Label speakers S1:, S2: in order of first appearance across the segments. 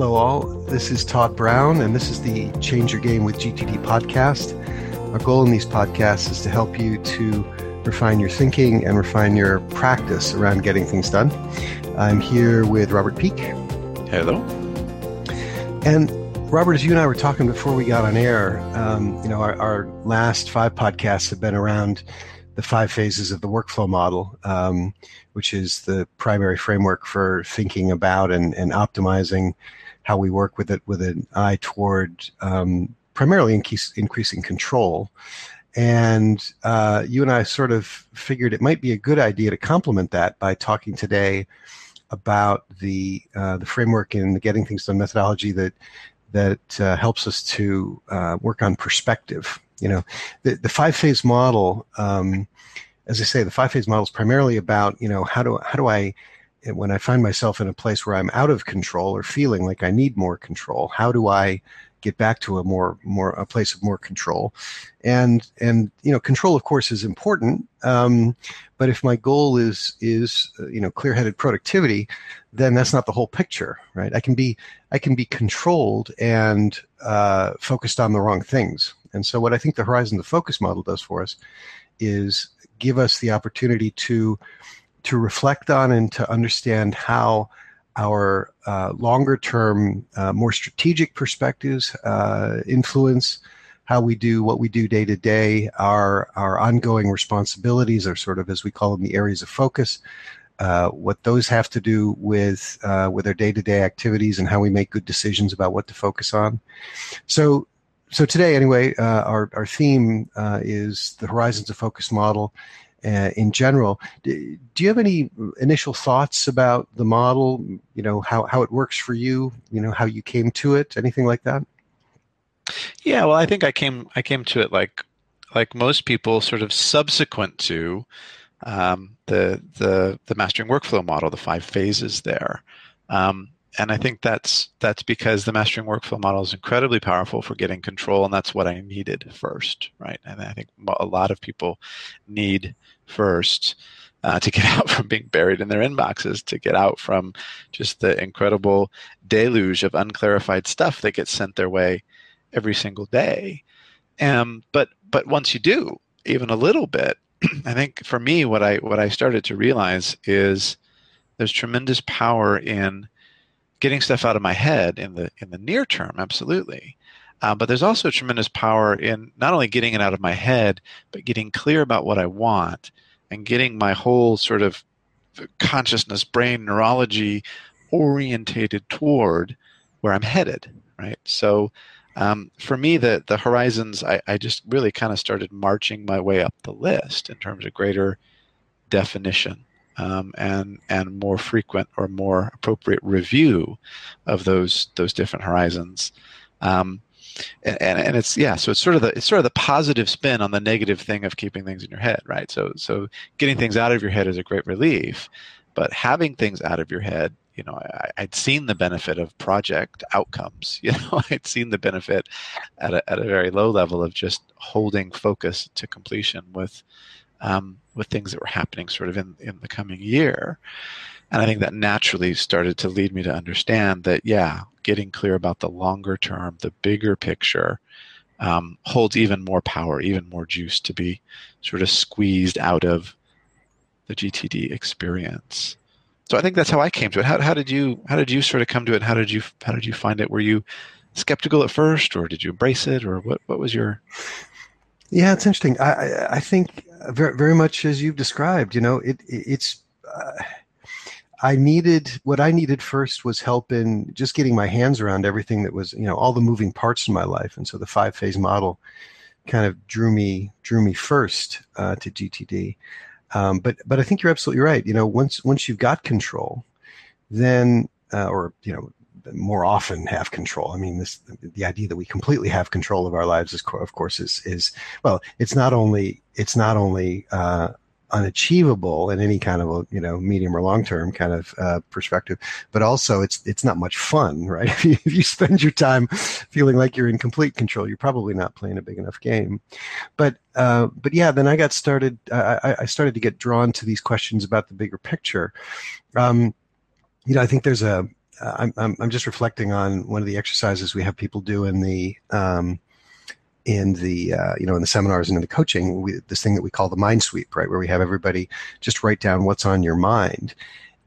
S1: hello, all. This is Todd Brown, and this is the Change Your Game with GTD podcast. Our goal in these podcasts is to help you to refine your thinking and refine your practice around getting things done. I'm here with Robert Peake.
S2: Hello.
S1: And Robert, as you and I were talking before we got on air, um, you know, our, our, last five podcasts have been around the five phases of the workflow model, um, which is the primary framework for thinking about and, and optimizing how we work with it with an eye toward um, primarily increase, increasing control. And uh, you and I sort of figured it might be a good idea to complement that by talking today about the uh, the framework and the getting things done methodology that that uh, helps us to uh, work on perspective. You know, the, the five phase model, um, as I say, the five phase model is primarily about, you know, how do, how do I, when I find myself in a place where I'm out of control or feeling like I need more control, how do I get back to a more more a place of more control? And and you know control of course is important um, but if my goal is is uh, you know clear-headed productivity then that's not the whole picture right? I can be i can be controlled and uh, focused on the wrong things. And so what i think the horizon to focus model does for us is give us the opportunity to to reflect on and to understand how our uh, longer term, uh, more strategic perspectives uh, influence how we do what we do day to day. Our our ongoing responsibilities are sort of as we call them the areas of focus. Uh, what those have to do with uh, with our day to day activities and how we make good decisions about what to focus on. So so today anyway, uh, our our theme is the horizons of focus model uh, in general. Do, you have any initial thoughts about the model? You know how how it works for you. You know how you came to it. Anything like that?
S2: Yeah, well, I think I came I came to it like like most people, sort of subsequent to um, the the the mastering workflow model, the five phases there. Um, and I think that's that's because the mastering workflow model is incredibly powerful for getting control, and that's what I needed first, right? And I think a lot of people need first uh, to get out from being buried in their inboxes, to get out from just the incredible deluge of unclarified stuff that gets sent their way every single day. Um, but but once you do, even a little bit, I think for me, what I what I started to realize is there's tremendous power in getting stuff out of my head in the in the near term, absolutely. Uh, but there's also tremendous power in not only getting it out of my head, but getting clear about what I want and getting my whole sort of consciousness, brain, neurology orientated toward where I'm headed. Right. So um, for me, the the horizons, I, I just really kind of started marching my way up the list in terms of greater definition um, and and more frequent or more appropriate review of those those different horizons. Um, and, and, it's yeah, so it's sort of the it's sort of the positive spin on the negative thing of keeping things in your head, right? So so getting things out of your head is a great relief, but having things out of your head you know I, would seen the benefit of project outcomes you know i'd seen the benefit at a, at a very low level of just holding focus to completion with um, with things that were happening sort of in, in the coming year. And I think that naturally started to lead me to understand that, yeah, getting clear about the longer term, the bigger picture, um, holds even more power, even more juice to be sort of squeezed out of the GTD experience. So I think that's how I came to it. How, how did you how did you sort of come to it? How did you how did you find it? Were you skeptical at first, or did you embrace it, or what what was your
S1: yeah, it's interesting. I, I think very, very much as you've described, you know, it, it's, uh, I needed, what I needed first was help in just getting my hands around everything that was, you know, all the moving parts in my life. And so the five phase model kind of drew me, drew me first, uh, to GTD. Um, but, but I think you're absolutely right. You know, once, once you've got control, then, uh, or, you know, more often have control. I mean, this the idea that we completely have control of our lives is, of course, is is well, it's not only it's not only uh, unachievable in any kind of a you know medium or long term kind of uh, perspective, but also it's it's not much fun, right? If you, if you spend your time feeling like you're in complete control, you're probably not playing a big enough game. But uh, but yeah, then I got started. I, I started to get drawn to these questions about the bigger picture. Um, you know, I think there's a I'm, I'm, I'm just reflecting on one of the exercises we have people do in the um, in the uh, you know in the seminars and in the coaching we, this thing that we call the mind sweep right? Where we have everybody just write down what's on your mind.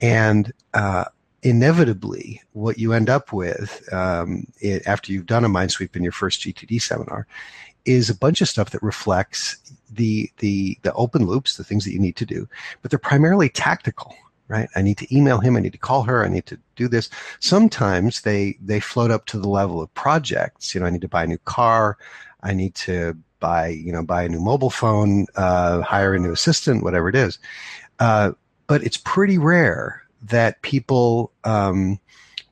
S1: And uh, inevitably what you end up with um, it, after you've done a mind sweep in your first gtd seminar is a bunch of stuff that reflects the the the open loops the things that you need to do but they're primarily tactical right i need to email him i need to call her i need to do this sometimes they they float up to the level of projects you know i need to buy a new car I need to buy, you know, buy a new mobile phone, uh, hire a new assistant, whatever it is. Uh, but it's pretty rare that people um,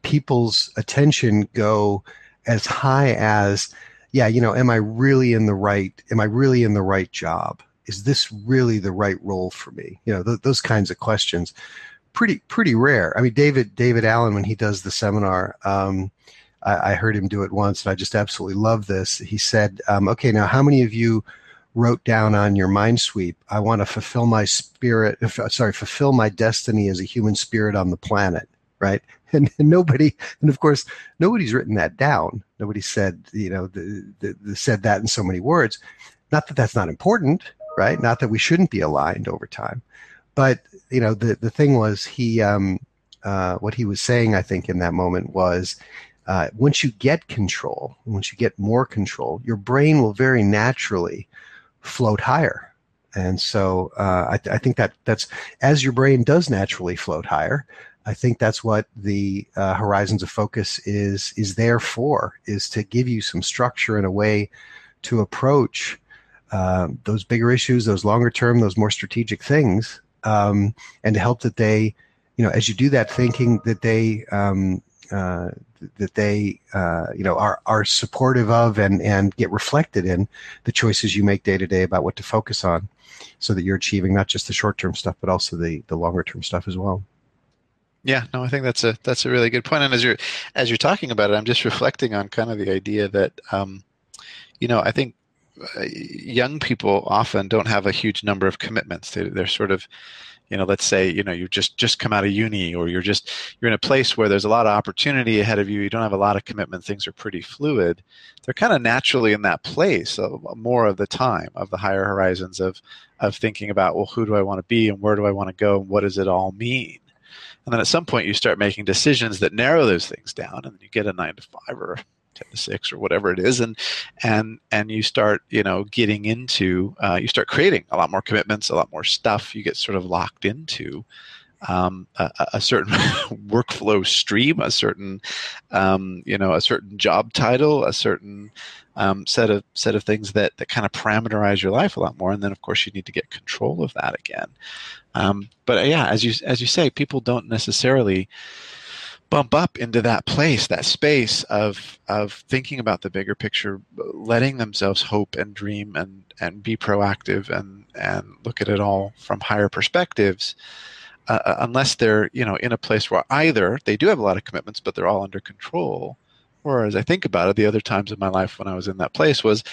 S1: people's attention go as high as, yeah, you know, am I really in the right? Am I really in the right job? Is this really the right role for me? You know, th- those kinds of questions. Pretty pretty rare. I mean, David David Allen when he does the seminar. Um, I, I, heard him do it once, and I just absolutely love this. He said, um, "Okay, now how many of you wrote down on your mind sweep? I want to fulfill my spirit. Sorry, fulfill my destiny as a human spirit on the planet." Right, and, and nobody, and of course, nobody's written that down. Nobody said, you know, the, the, the said that in so many words. Not that that's not important, right? Not that we shouldn't be aligned over time, but you know, the the thing was he. Um, uh, what he was saying, I think, in that moment was uh, once you get control, once you get more control, your brain will very naturally float higher. And so uh, I, th- I, think that that's as your brain does naturally float higher. I think that's what the uh, horizons of focus is is there for is to give you some structure and a way to approach uh, those bigger issues, those longer term, those more strategic things, um, and to help that they, you know, as you do that thinking, that they um, uh, that they uh, you know are are supportive of and and get reflected in the choices you make day to day about what to focus on, so that you're achieving not just the short term stuff but also the the longer term stuff as well.
S2: Yeah, no, I think that's a that's a really good point. And as you're as you're talking about it, I'm just reflecting on kind of the idea that, um, you know, I think Uh, young people often don't have a huge number of commitments. They, they're sort of you know let's say you know you've just just come out of uni or you're just you're in a place where there's a lot of opportunity ahead of you. You don't have a lot of commitment. Things are pretty fluid. They're kind of naturally in that place more of the time of the higher horizons of of thinking about well who do i want to be and where do i want to go and what does it all mean? And then at some point you start making decisions that narrow those things down and you get a nine to five or 10 to 6 or whatever it is and and and you start you know getting into uh, you start creating a lot more commitments a lot more stuff you get sort of locked into um, a, a, certain workflow stream, a certain, um, you know, a certain job title, a certain um, set of set of things that that kind of parameterize your life a lot more. And then, of course, you need to get control of that again. Um, but yeah, as you as you say, people don't necessarily bump up into that place, that space of of thinking about the bigger picture, letting themselves hope and dream and and be proactive and and look at it all from higher perspectives. Uh, uh, unless they're you know in a place where either they do have a lot of commitments but they're all under control, or as I think about it, the other times in my life when I was in that place was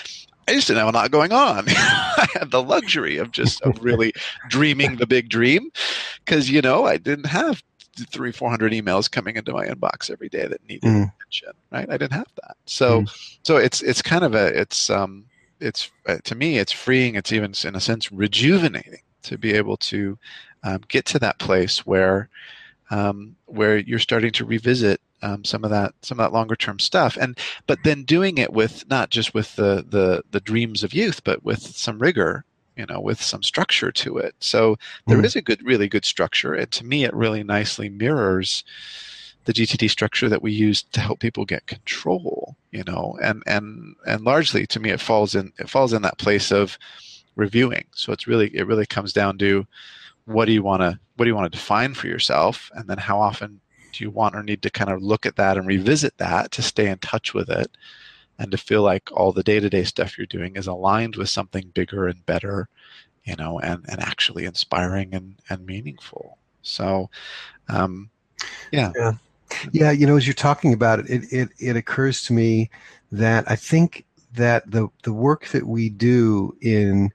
S2: I just didn't have a lot going on. I had the luxury of just of really dreaming the big dream because you know I didn't have three, four hundred emails coming into my inbox every day that needed mm. attention. Right? I didn't have that. So, mm. so it's it's kind of a it's um it's uh, to me it's freeing. It's even in a sense rejuvenating to be able to um, get to that place where um, where you're starting to revisit um, some of that some of that longer term stuff and but then doing it with not just with the the the dreams of youth but with some rigor you know, with some structure to it. So there mm. is a good, really good structure, and to me, it really nicely mirrors the GTD structure that we use to help people get control. You know, and and and largely to me, it falls in it falls in that place of reviewing. So it's really it really comes down to what do you want to what do you want to define for yourself, and then how often do you want or need to kind of look at that and revisit that to stay in touch with it and to feel like all the day-to-day stuff you're doing is aligned with something bigger and better you know and and actually inspiring and and meaningful. So um yeah.
S1: Yeah. Yeah you know as you're talking about it it it, it occurs to me that i think that the the work that we do in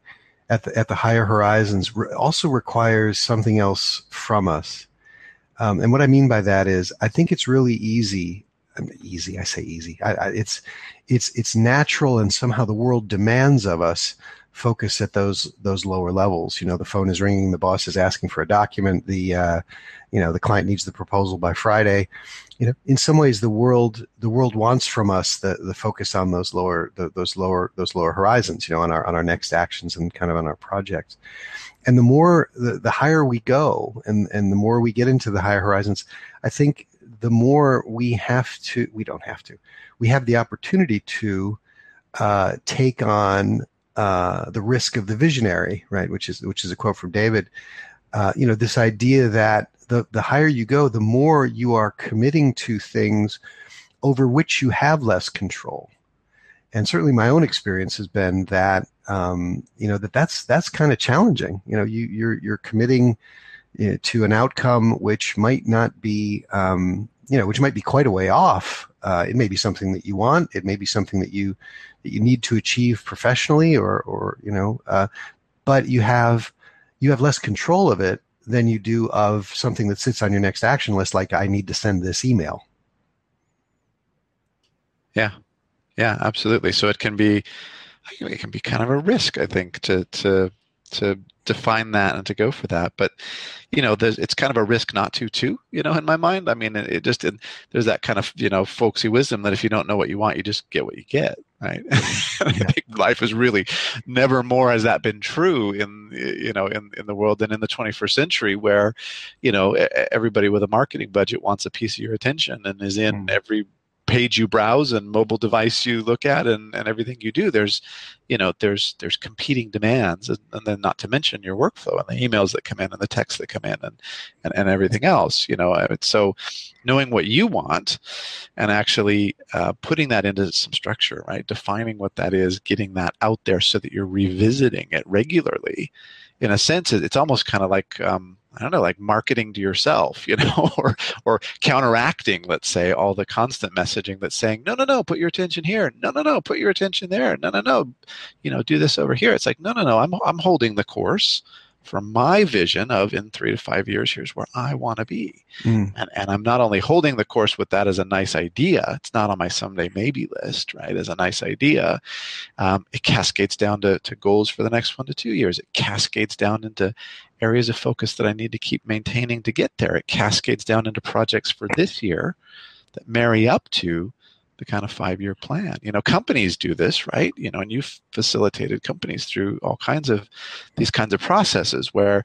S1: at the at the higher horizons also requires something else from us. Um, and what I mean by that is, I think it's really easy. Easy. I say easy. I, I, it's it's it's natural, and somehow the world demands of us focus at those those lower levels. You know, the phone is ringing, the boss is asking for a document, the uh, you know the client needs the proposal by Friday. You know, in some ways, the world the world wants from us the the focus on those lower the, those lower those lower horizons. You know, on our on our next actions and kind of on our projects. And the more the, the higher we go, and and the more we get into the higher horizons, I think the more we have to we don't have to we have the opportunity to uh, take on uh, the risk of the visionary, right? Which is which is a quote from David. Uh, you know, this idea that the the higher you go, the more you are committing to things over which you have less control. And certainly, my own experience has been that um, you know that that's that's kind of challenging. You know, you you're you're committing you know, to an outcome which might not be um, you know which might be quite a way off. Uh, it may be something that you want. It may be something that you that you need to achieve professionally or or you know uh, but you have you have less control of it than you do of something that sits on your next action list like i need to send this email
S2: yeah yeah absolutely so it can be it can be kind of a risk i think to to to define that and to go for that but you know there's it's kind of a risk not to too you know in my mind i mean it, it just it, there's that kind of you know folksy wisdom that if you don't know what you want you just get what you get right yeah. i think life is really never more has that been true in you know in, in the world than in the 21st century where you know everybody with a marketing budget wants a piece of your attention and is in mm. every page you browse and mobile device you look at and, and everything you do there's you know there's there's competing demands and, and, then not to mention your workflow and the emails that come in and the texts that come in and and, and everything else you know so knowing what you want and actually uh, putting that into some structure right? Defining what that is getting that out there so that you're revisiting it regularly. In a sense it's almost kind of like um, I don't know, like marketing to yourself, you know, or or counteracting, let's say, all the constant messaging that's saying, no, no, no, put your attention here, no, no, no, put your attention there, no, no, no, you know, do this over here. It's like, no, no, no, I'm I'm holding the course for my vision of in three to five years, here's where I want to be. Mm. And, and I'm not only holding the course with that as a nice idea, it's not on my someday maybe list, right? As a nice idea, um, it cascades down to, to goals for the next one to two years. It cascades down into areas of focus that I need to keep maintaining to get there. It cascades down into projects for this year that marry up to the kind of five year plan. You know, companies do this, right? You know, and you've facilitated companies through all kinds of these kinds of processes where,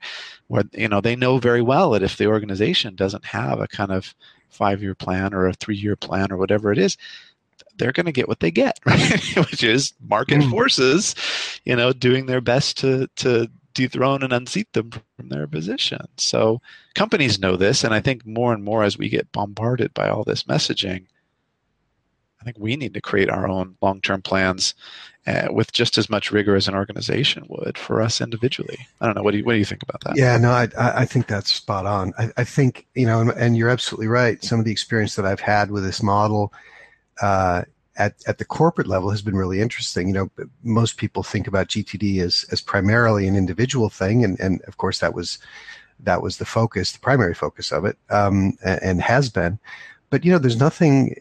S2: where you know they know very well that if the organization doesn't have a kind of five year plan or a three year plan or whatever it is, they're going to get what they get, right? Which is market mm. forces, you know, doing their best to to dethrone and unseat them from their position. So companies know this, and I think more and more as we get bombarded by all this messaging, think we need to create our own long term plans uh, with just as much rigor as an organization would for us individually. I don't know. What do you, what do you think about that?
S1: Yeah, no, I, I think that's spot on. I, I think, you know, and, and, you're absolutely right. Some of the experience that I've had with this model uh, at, at the corporate level has been really interesting. You know, most people think about GTD as, as primarily an individual thing. And, and of course, that was, that was the focus, the primary focus of it, um, and, and has been but you know there's nothing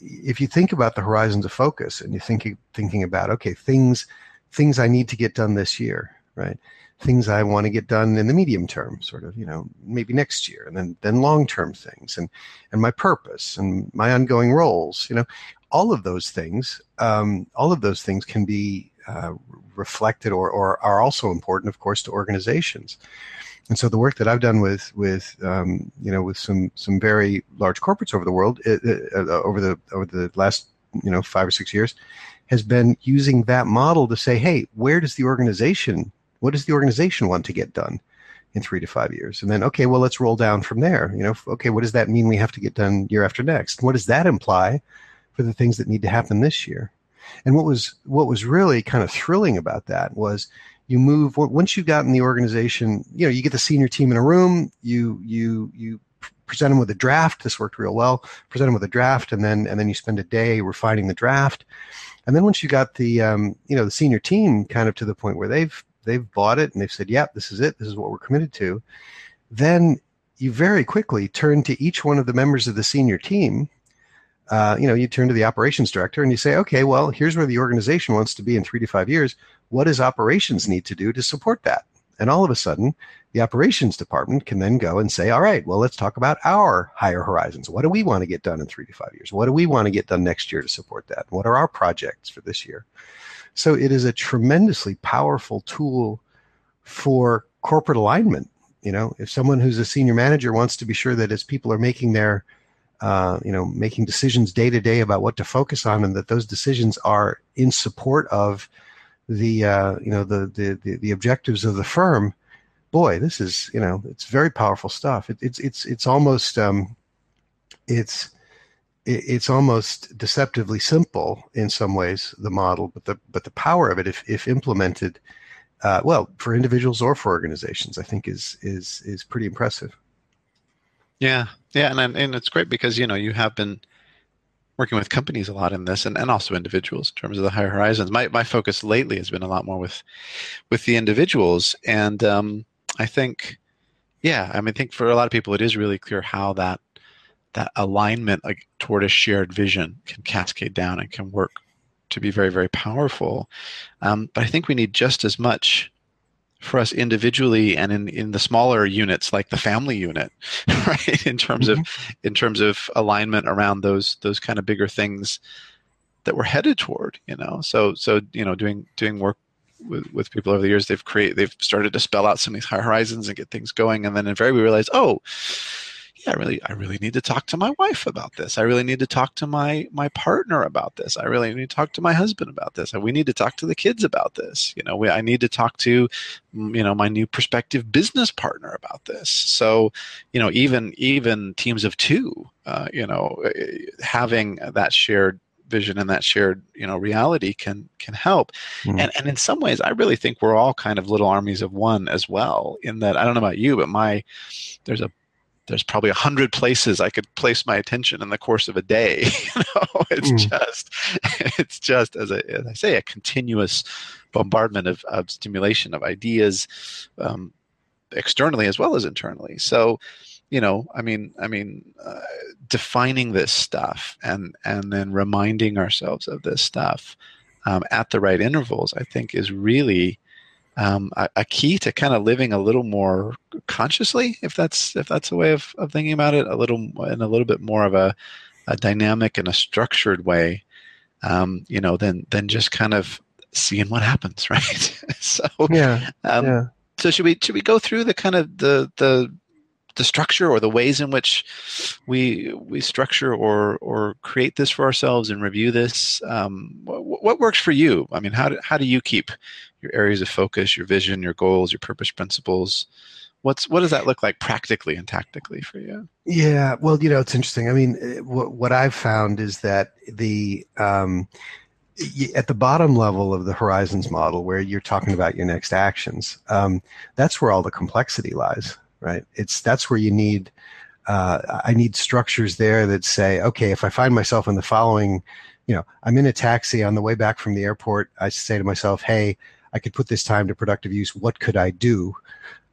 S1: if you think about the horizons of focus and you're thinking thinking about okay things things i need to get done this year right? Things i want to get done in the medium term sort of you know maybe next year and then then long term things and and my purpose and my ongoing roles you know all of those things um, all of those things can be uh, reflected or, or are also important of course to organizations and so the work that I've done with with um, you know with some some very large corporates over the world uh, uh, over the over the last you know five or six years has been using that model to say, hey, where does the organization what does the organization want to get done in three to five years? And then okay, well let's roll down from there. You know, okay, what does that mean we have to get done year after next? What does that imply for the things that need to happen this year? And what was what was really kind of thrilling about that was you move once you've gotten the organization you know you get the senior team in a room you you you present them with a draft. This worked real well. Present them with a draft and then and then you spend a day refining the draft. And then once you got the um, you know the senior team kind of to the point where they've they've bought it and they've said yep this is it. This is what we're committed to. Then you very quickly turn to each one of the members of the senior team. Uh, you know, you turn to the operations director and you say, okay, well, here's where the organization wants to be in three to five years. What does operations need to do to support that? And all of a sudden, the operations department can then go and say, all right, well, let's talk about our higher horizons. What do we want to get done in three to five years? What do we want to get done next year to support that? What are our projects for this year? So it is a tremendously powerful tool for corporate alignment. You know, if someone who's a senior manager wants to be sure that as people are making their, uh, you know, making decisions day to day about what to focus on, and that those decisions are in support of the, uh, you know, the, the the the objectives of the firm. Boy, this is you know, it's very powerful stuff. It, it's it's it's almost um, it's it's almost deceptively simple in some ways the model but the but the power of it if if implemented uh, well, for individuals or for organizations, I think is is is pretty impressive.
S2: Yeah, yeah, and and it's great because you know you have been working with companies a lot in this, and, and also individuals in terms of the higher horizons. My my focus lately has been a lot more with with the individuals, and um, I think, yeah, I mean, I think for a lot of people, it is really clear how that that alignment like toward a shared vision can cascade down and can work to be very, very powerful. Um, but I think we need just as much for us individually and in, in the smaller units like the family unit right? In terms mm-hmm. of in terms of alignment around those those kind of bigger things that we're headed toward you know? So so you know doing doing work with, with people over the years they've created they've started to spell out some of these high horizons and get things going. And then in very we realize oh I really, I really need to talk to my wife about this. I really need to talk to my my partner about this. I really need to talk to my husband about this. We need to talk to the kids about this. You know, we, I need to talk to, mm, you know, my new prospective business partner about this. So, you know, even even teams of two, uh, you know, eh, having that shared vision and that shared you know reality can can help mm. and and in some ways i really think we're all kind of little armies of one as well in that i don't know about you but my there's a there's probably a hundred places I could place my attention in the course of a day. you know, it's mm. just, it's just as, a, as I say, a continuous bombardment of, of stimulation of ideas, um, externally as well as internally. So, you know, I mean, I mean, uh, defining this stuff and and then reminding ourselves of this stuff um, at the right intervals, I think, is really um, a, a, key to kind of living a little more consciously, if that's if that's a way of, of thinking about it, a little in a little bit more of a, a dynamic and a structured way, um, you know, than than just kind of seeing what happens, right? so
S1: yeah, um, yeah.
S2: So should we should we go through the kind of the the the structure or the ways in which we we structure or or create this for ourselves and review this um, what, what, works for you i mean how do, how do you keep your areas of focus, your vision, your goals, your purpose principles. What's what does that look like practically and tactically for you?
S1: Yeah, well, you know, it's interesting. I mean, eh, what what I've found is that the um, at the bottom level of the horizons model, where you're talking about your next actions, um, that's where all the complexity lies, right? It's that's where you need. Uh, I need structures there that say, okay, if I find myself in the following, you know, I'm in a taxi on the way back from the airport. I say to myself, hey, I could put this time to productive use. What could I do?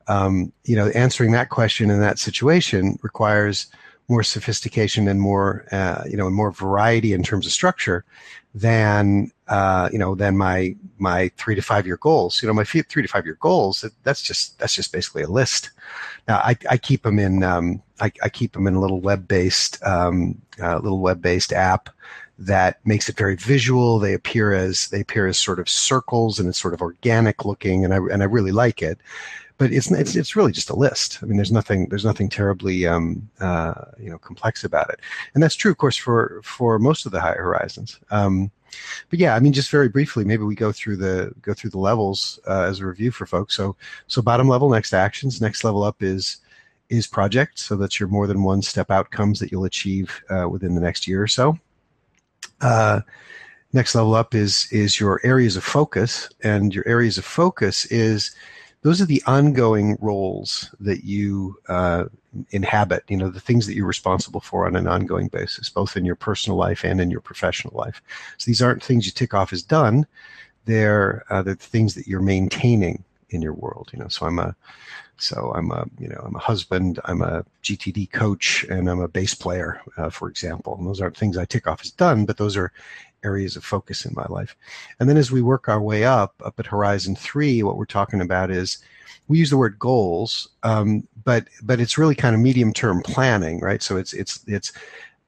S1: Um, you know, answering that question in that situation requires more sophistication and more, uh, you know, and more variety in terms of structure than, uh, you know, than my my three to five year goals. You know, my three to five year goals. That's just that's just basically a list. Now, I, I keep them in um, I, I, keep them in a little web based um, uh, little web based app that makes it very visual. They appear as they appear as sort of circles, and it's sort of organic looking, and I and I really like it. But it's it's it's really just a list. I mean, there's nothing there's nothing terribly um, uh, you know complex about it, and that's true, of course, for for most of the higher horizons. Um, but yeah, I mean, just very briefly, maybe we go through the go through the levels uh, as a review for folks. So so bottom level, next actions. Next level up is is project. So that's your more than one step outcomes that you'll achieve uh, within the next year or so. Uh, next level up is is your areas of focus, and your areas of focus is those are the ongoing roles that you uh, inhabit. You know, the things that you're responsible for on an ongoing basis, both in your personal life and in your professional life. So these aren't things you tick off as done; they're uh, they're the things that you're maintaining in your world. You know, so I'm a so I'm a you know I'm a husband, I'm a GTD coach, and I'm a bass player, uh, for example. And those aren't things I tick off as done, but those are areas of focus in my life. And then as we work our way up, up at Horizon Three, what we're talking about is we use the word goals, um, but but it's really kind of medium term planning, right? So it's it's it's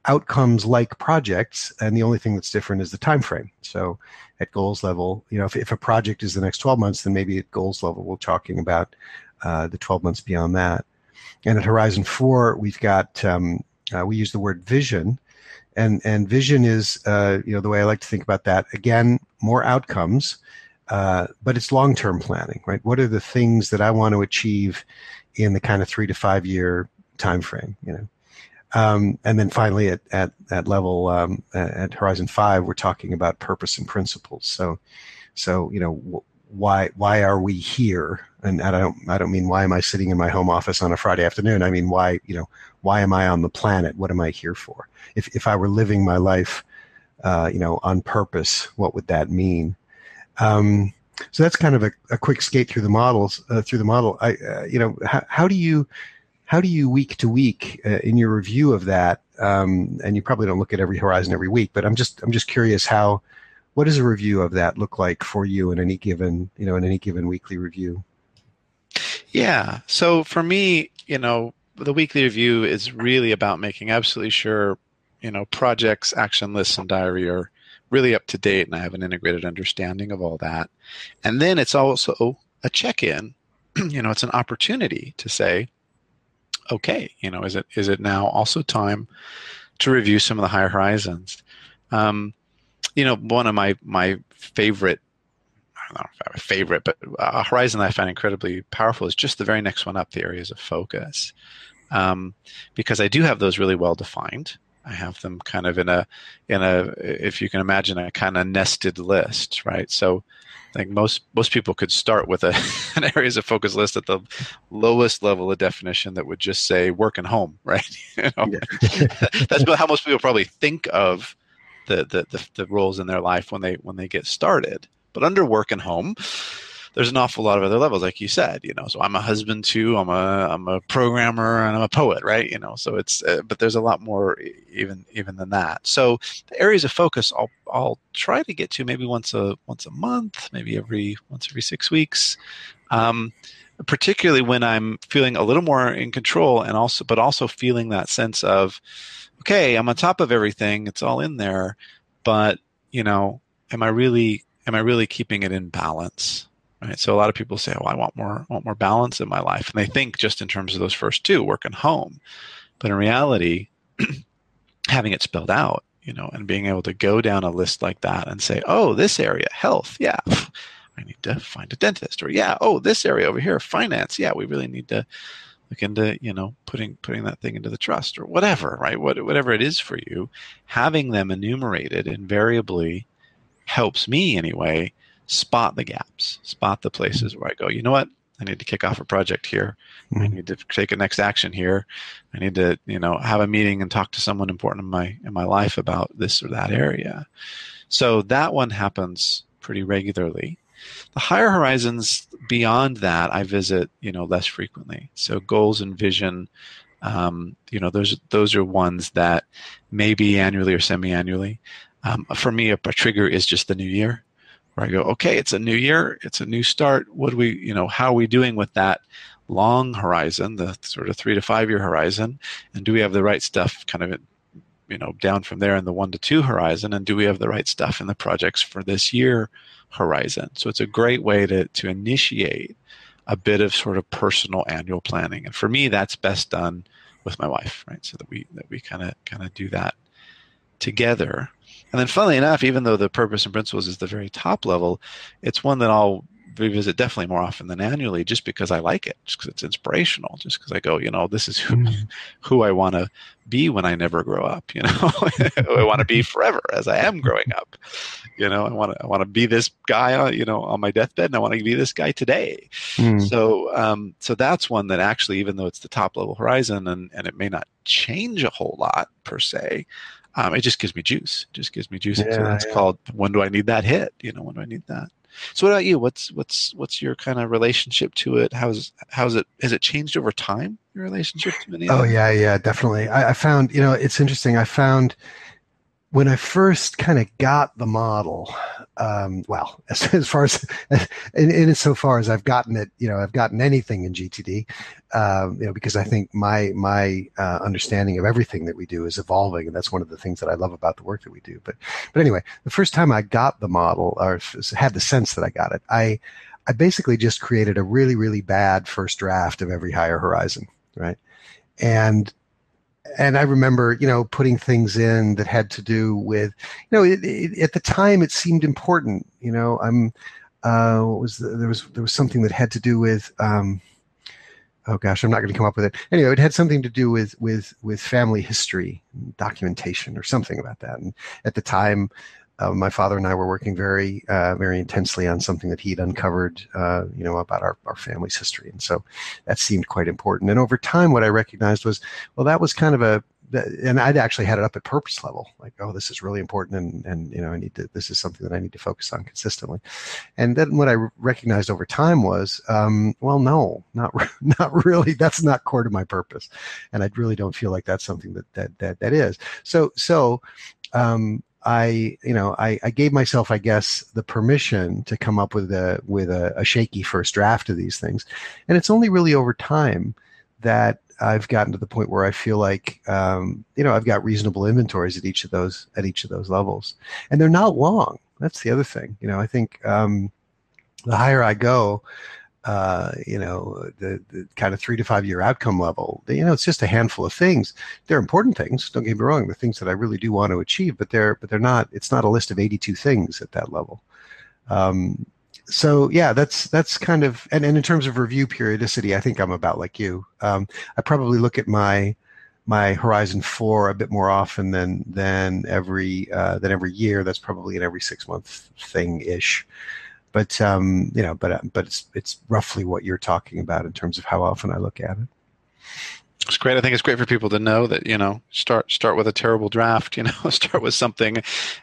S1: outcomes like projects, and the only thing that's different is the time frame. So at goals level, you know, if, if a project is the next 12 months, then maybe at goals level we're talking about uh, the 12 months beyond that. And at Horizon Four, we've got um, uh, we use the word vision, and and vision is uh, you know the way I like to think about that. Again, more outcomes, uh, but it's long term planning, right? What are the things that I want to achieve in the kind of three to five year time frame? You know, um, and then finally at at at level um, at Horizon Five, we're talking about purpose and principles. So, so you know why why are we here? And I don't I don't mean why am I sitting in my home office on a Friday afternoon. I mean why you know why am I on the planet? What am I here for? If if I were living my life, uh, you know, on purpose, what would that mean? Um, so that's kind of a, a quick skate through the models uh, through the model. I uh, you know how, how do you how do you week to week uh, in your review of that? Um, and you probably don't look at every horizon every week, but I'm just I'm just curious how what does a review of that look like for you in any given you know in any given weekly review?
S2: Yeah. So for me, you know, the weekly review is really about making absolutely sure you know projects, action lists, and diary are really up to date, and I have an integrated understanding of all that. And then it's also a check-in. you know, it's an opportunity to say okay, you know, is it is it now also time to review some of the higher horizons? Um, you know, one of my my favorite I don't know if I have a favorite, but a horizon that I find incredibly powerful is just the very next one up, the areas of focus, um, because I do have those really well defined. I have them kind of in a in a if you can imagine a kind of nested list, right? So think most most people could start with a, an areas of focus list at the lowest level of definition that would just say work and home, right? you know? yeah. That's how most people probably think of the, the, the the roles in their life when they when they get started. But under work and home, there's an awful lot of other levels, like you said, you know. So I'm a husband too. I'm a I'm a programmer and I'm a poet, right? You know. So it's uh, but there's a lot more even even than that. So the areas of focus I'll I'll try to get to maybe once a once a month, maybe every once every six weeks. Um, particularly when I'm feeling a little more in control and also but also feeling that sense of okay, I'm on top of everything. It's all in there, but you know, am I really am I really keeping it in balance? Right. So a lot of people say, "Oh, I want more, want more balance in my life," and they think just in terms of those first two, work and home. But in reality, having it spelled out, you know, and being able to go down a list like that and say, "Oh, this area, health, yeah, I need to find a dentist," or "Yeah, oh, this area over here, finance, yeah, we really need to look into, you know, putting putting that thing into the trust or whatever, right? What, whatever it is for you, having them enumerated invariably helps me anyway spot the gaps, spot the places where I go, you know what? I need to kick off a project here. Mm-hmm. I need to take a next action here. I need to, you know, have a meeting and talk to someone important in my in my life about this or that area. So that one happens pretty regularly. The higher horizons beyond that, I visit, you know, less frequently. So goals and vision, um, you know, those those are ones that maybe annually or semi-annually. Um, for me, a, a trigger is just the new year where I go, okay, it's a new year, it's a new start. What do we, you know, how are we doing with that long horizon, the sort of three to five year horizon? And do we have the right stuff kind of, you know, down from there in the one to two horizon? And do we have the right stuff in the projects for this year horizon? So it's a great way to, to initiate a bit of sort of personal annual planning. And for me, that's best done with my wife, right? So that we, that we kind of, kind of do that together. And then, funnily enough, even though the purpose and principles is the very top level, it's one that I'll revisit definitely more often than annually, just because I like it, just because it's inspirational, just because I go, you know, this is who mm. who I want to be when I never grow up. You know, I want to be forever as I am growing up. You know, I want to I want to be this guy, uh, you know, on my deathbed, and I want to be this guy today. Mm. So, um, so that's one that actually, even though it's the top level horizon, and and it may not change a whole lot per se, um, it just gives me juice. It just gives me juice. Yeah, so that's yeah. called when do I need that hit? You know, when do I need that? So what about you? What's what's what's your kind of relationship to it? How's how's it has it changed over time? Your relationship to
S1: many? Oh yeah, yeah, definitely. I, I found you know it's interesting. I found when I first kind of got the model, um, well, as, as, far as in, in so far as I've gotten it, you know, I've gotten anything in GTD, um, you know, because I think my my uh, understanding of everything that we do is evolving, and that's one of the things that I love about the work that we do. But but anyway, the first time I got the model or had the sense that I got it, I I basically just created a really really bad first draft of every higher horizon, right? And and I remember, you know, putting things in that had to do with, you know, it, it, at the time it seemed important. You know, I'm, uh, what was the, there was there was something that had to do with, um, oh gosh, I'm not going to come up with it. Anyway, it had something to do with with with family history, documentation, or something about that. And at the time, uh, my father and I were working very, uh, very intensely on something that he'd uncovered, uh, you know, about our, our family's history. And so that seemed quite important. And over time, what I recognized was, well, that was kind of a, and I'd actually had it up at purpose level, like, oh, this is really important, and and you know, I need to. This is something that I need to focus on consistently. And then what I recognized over time was, um, well, no, not not really. That's not core to my purpose, and I really don't feel like that's something that that that that is. So so um, I, you know, I, I, gave myself, I guess, the permission to come up with a with a, a, shaky first draft of these things, and it's only really over time that I've gotten to the point where I feel like, um, you know, I've got reasonable inventories at each of those at each of those levels, and they're not long. That's the other thing. You know, I think um, the higher I go, uh, you know, the, the, kind of three to five year outcome level. You know, it's just a handful of things. They're important things. Don't get me wrong. The things that I really do want to achieve, but they're but they're not. It's not a list of eighty two things at that level. Um, so yeah, that's that's kind of and, and in terms of review periodicity, I think I'm about like you. Um, I probably look at my my Horizon Four a bit more often than than every uh, than every year. That's probably an every six month thing ish but um, you know, but uh, but it's it's roughly what you're talking about in terms of how often I look at it.
S2: It's great. I think it's great for people to know that you know start start with a terrible draft. You know, start with something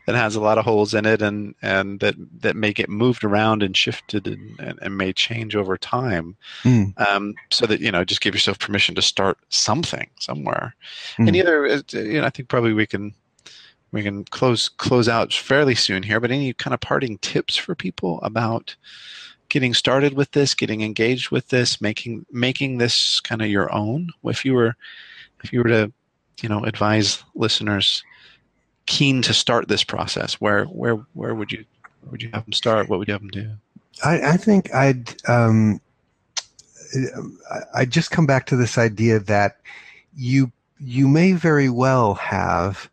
S2: that has a lot of holes in it, and and that that may get moved around and shifted and, and, and may change over time. Mm. Um, so that you know, just give yourself permission to start something somewhere. Mm. And either uh, you know, I think probably we can we can close close out fairly soon here. But any kind of parting tips for people about getting started with this, getting engaged with this, making making this kind of your own? If you were if you were to you know advise listeners keen to start this process, where where where would you would you have them start? What would you have them do?
S1: I, I think I'd um, I just come back to this idea that you you may very well have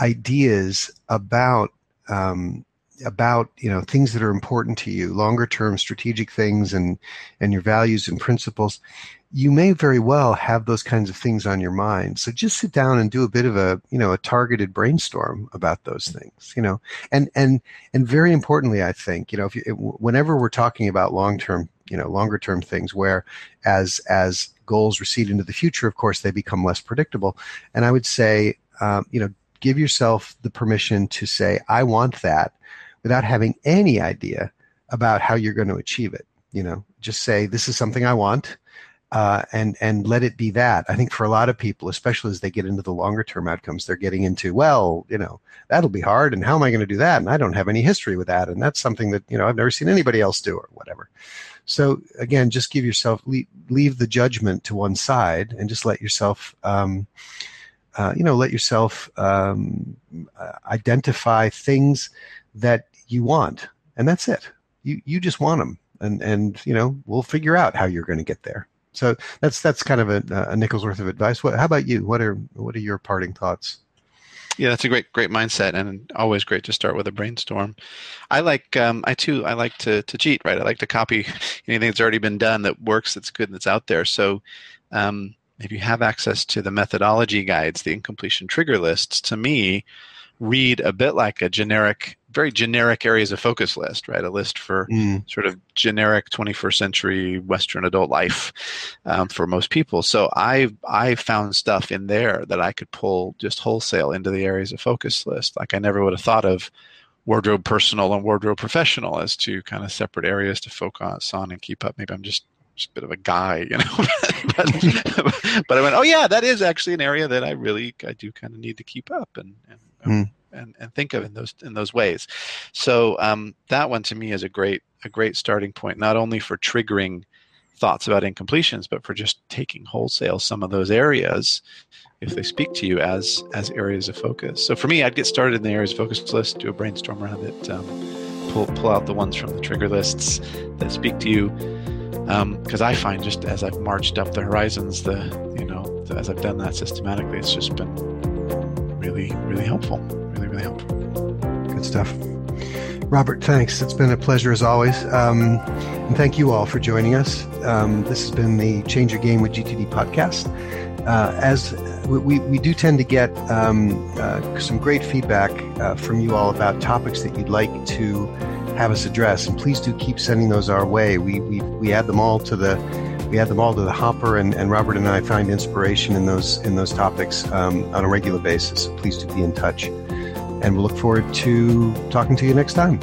S1: ideas about um, about you know things that are important to you, longer term strategic things, and and your values and principles. You may very well have those kinds of things on your mind. So just sit down and do a bit of a you know a targeted brainstorm about those things. You know, and and and very importantly, I think you know if you, whenever we're talking about long term you know longer term things where as as goals recede into the future of course they become less predictable and i would say um, you know give yourself the permission to say, I want that without having any idea about how you're going to achieve it. You know, just say, this is something I want. Uh, and and let it be that. I think for a lot of people, especially as they get into the longer term outcomes, they're getting into well, you know, that'll be hard, and how am I going to do that? And I don't have any history with that, and that's something that you know I've never seen anybody else do or whatever. So again, just give yourself leave, leave the judgment to one side and just let yourself um, uh, you know, let yourself um, identify things that you want, and that's it. You you just want them, and and you know, we'll figure out how you're going to get there. So that's that's kind of a, a nickel's worth of advice. What, how about you? What are what are your parting thoughts?
S2: Yeah, that's a great great mindset, and always great to start with a brainstorm. I like um, I too I like to to cheat, right? I like to copy anything that's already been done that works, that's good, that's out there. So um, if you have access to the methodology guides, the incompletion trigger lists, to me, read a bit like a generic, very generic areas of focus list, right? A list for mm. sort of generic 21st century Western adult life um, for most people. So I I found stuff in there that I could pull just wholesale into the areas of focus list, like I never would have thought of wardrobe personal and wardrobe professional as two kind of separate areas to focus on and keep up. Maybe I'm just just a bit of a guy, you know. but, but, I went, oh yeah, that is actually an area that I really I do kind of need to keep up and and, mm. and, and think of in those in those ways. So um, that one to me is a great a great starting point, not only for triggering thoughts about incompletions, but for just taking wholesale some of those areas if they speak to you as as areas of focus. So for me, I'd get started in the areas of focus list, do a brainstorm around it, um, pull pull out the ones from the trigger lists that speak to you. Because um, I find just as I've marched up the horizons, the you know as I've done that systematically, it's just been really really helpful, really really helpful.
S1: Good stuff. Robert, thanks. It's been a pleasure as always. Um, and thank you all for joining us. Um, this has been the Change Your Game with GTD podcast. Uh, as we, we do tend to get um, uh, some great feedback uh, from you all about topics that you'd like to us address, and please do keep sending those our way. We, we, we add them all to the we add them all to the hopper, and, and Robert and I find inspiration in those in those topics um, on a regular basis. So please do be in touch, and we'll look forward to talking to you next time.